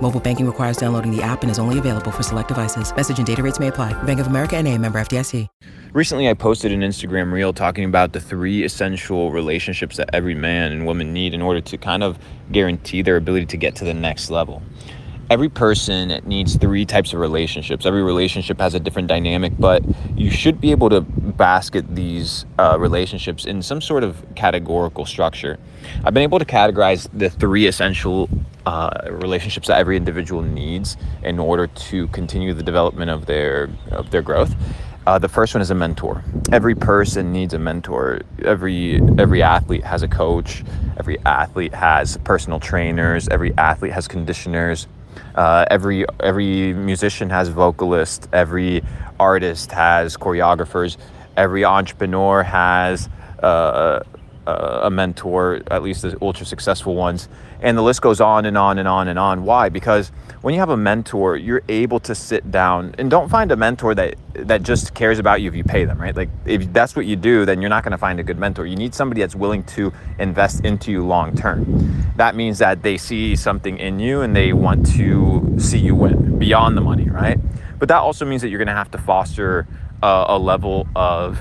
Mobile banking requires downloading the app and is only available for select devices. Message and data rates may apply. Bank of America and a member FDIC. Recently, I posted an Instagram reel talking about the three essential relationships that every man and woman need in order to kind of guarantee their ability to get to the next level every person needs three types of relationships. Every relationship has a different dynamic, but you should be able to basket these uh, relationships in some sort of categorical structure. I've been able to categorize the three essential uh, relationships that every individual needs in order to continue the development of their of their growth. Uh, the first one is a mentor. Every person needs a mentor. Every every athlete has a coach. Every athlete has personal trainers. Every athlete has conditioners. Uh, every every musician has vocalists. Every artist has choreographers. Every entrepreneur has uh, a mentor, at least the ultra successful ones. And the list goes on and on and on and on. Why? Because when you have a mentor, you're able to sit down and don't find a mentor that that just cares about you if you pay them, right? Like if that's what you do, then you're not going to find a good mentor. You need somebody that's willing to invest into you long term. That means that they see something in you and they want to see you win beyond the money, right? But that also means that you're going to have to foster a, a level of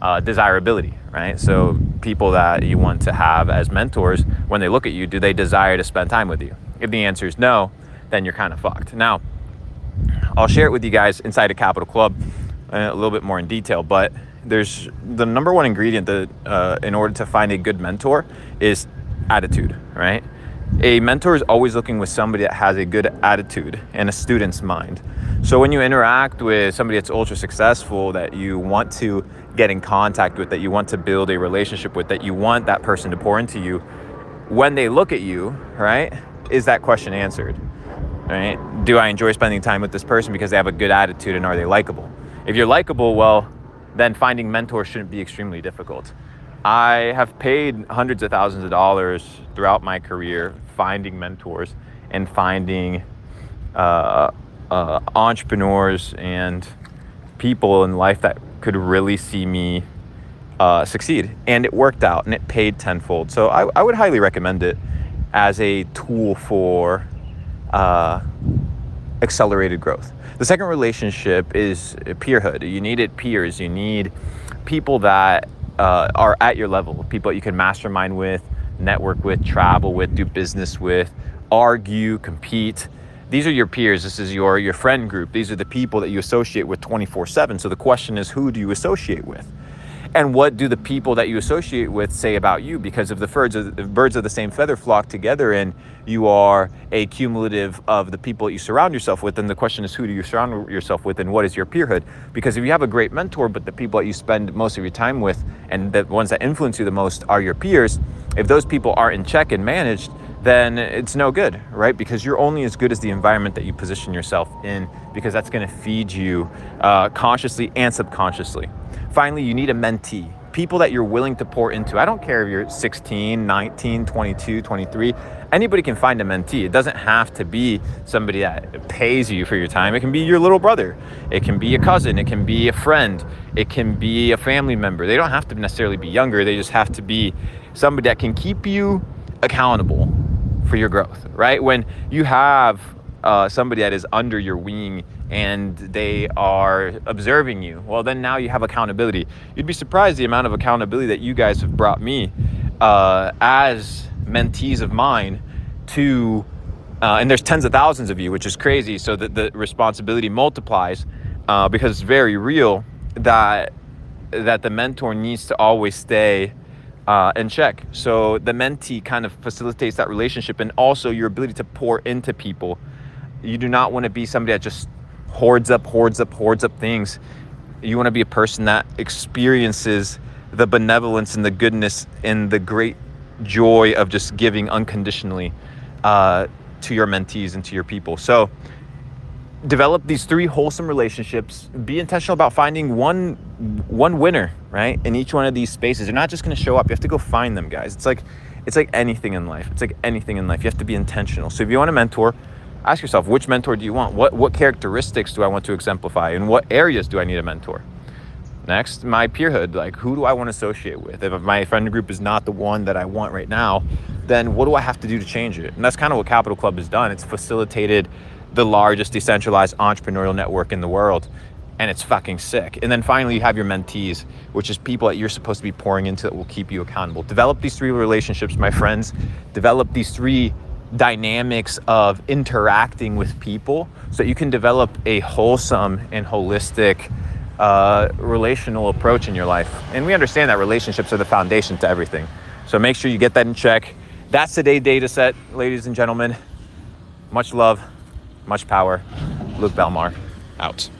uh, desirability, right? So people that you want to have as mentors, when they look at you, do they desire to spend time with you? If the answer is no, then you're kind of fucked. Now, I'll share it with you guys inside a Capital Club a little bit more in detail, but there's the number one ingredient that uh, in order to find a good mentor is attitude, right? A mentor is always looking with somebody that has a good attitude and a student's mind. So when you interact with somebody that's ultra successful that you want to get in contact with, that you want to build a relationship with, that you want that person to pour into you, when they look at you, right, is that question answered? Right? Do I enjoy spending time with this person because they have a good attitude and are they likable? If you're likable, well, then finding mentors shouldn't be extremely difficult. I have paid hundreds of thousands of dollars throughout my career finding mentors and finding uh, uh, entrepreneurs and people in life that could really see me uh, succeed. And it worked out and it paid tenfold. So I, I would highly recommend it as a tool for uh, accelerated growth. The second relationship is peerhood. You need it peers, you need people that uh, are at your level, people that you can mastermind with, network with, travel with, do business with, argue, compete these are your peers. This is your your friend group. These are the people that you associate with 24/7 so the question is who do you associate with? And what do the people that you associate with say about you? Because if the birds of the, birds of the same feather flock together and you are a cumulative of the people that you surround yourself with then the question is who do you surround yourself with and what is your peerhood? Because if you have a great mentor but the people that you spend most of your time with and the ones that influence you the most are your peers if those people aren't in check and managed then it's no good, right? Because you're only as good as the environment that you position yourself in, because that's going to feed you uh, consciously and subconsciously. Finally, you need a mentee, people that you're willing to pour into. I don't care if you're 16, 19, 22, 23. Anybody can find a mentee. It doesn't have to be somebody that pays you for your time. It can be your little brother. It can be a cousin. It can be a friend. It can be a family member. They don't have to necessarily be younger. They just have to be somebody that can keep you accountable for your growth, right? When you have uh, somebody that is under your wing and they are observing you, well, then now you have accountability. You'd be surprised the amount of accountability that you guys have brought me uh, as mentees of mine to, uh, and there's tens of thousands of you, which is crazy. So that the responsibility multiplies uh, because it's very real. that that the mentor needs to always stay uh, in check. So the mentee kind of facilitates that relationship and also your ability to pour into people. You do not want to be somebody that just hoards up, hoards up, hoards up things. You want to be a person that experiences the benevolence and the goodness and the great joy of just giving unconditionally uh, to your mentees and to your people. So develop these three wholesome relationships be intentional about finding one one winner right in each one of these spaces. You're not just going to show up. You have to go find them guys. It's like it's like anything in life. It's like anything in life. You have to be intentional. So if you want a mentor ask yourself which mentor do you want? What what characteristics do i want to exemplify? In what areas do i need a mentor? Next my peerhood like who do i want to associate with? If my friend group is not the one that i want right now then what do i have to do to change it? And that's kind of what capital club has done. It's facilitated the largest decentralized entrepreneurial network in the world and it's fucking sick. And then finally, you have your mentees, which is people that you're supposed to be pouring into that will keep you accountable. Develop these three relationships, my friends. Develop these three dynamics of interacting with people so that you can develop a wholesome and holistic uh, relational approach in your life. And we understand that relationships are the foundation to everything. So make sure you get that in check. That's today's data set, ladies and gentlemen. Much love. Much power. Luke Belmar, out.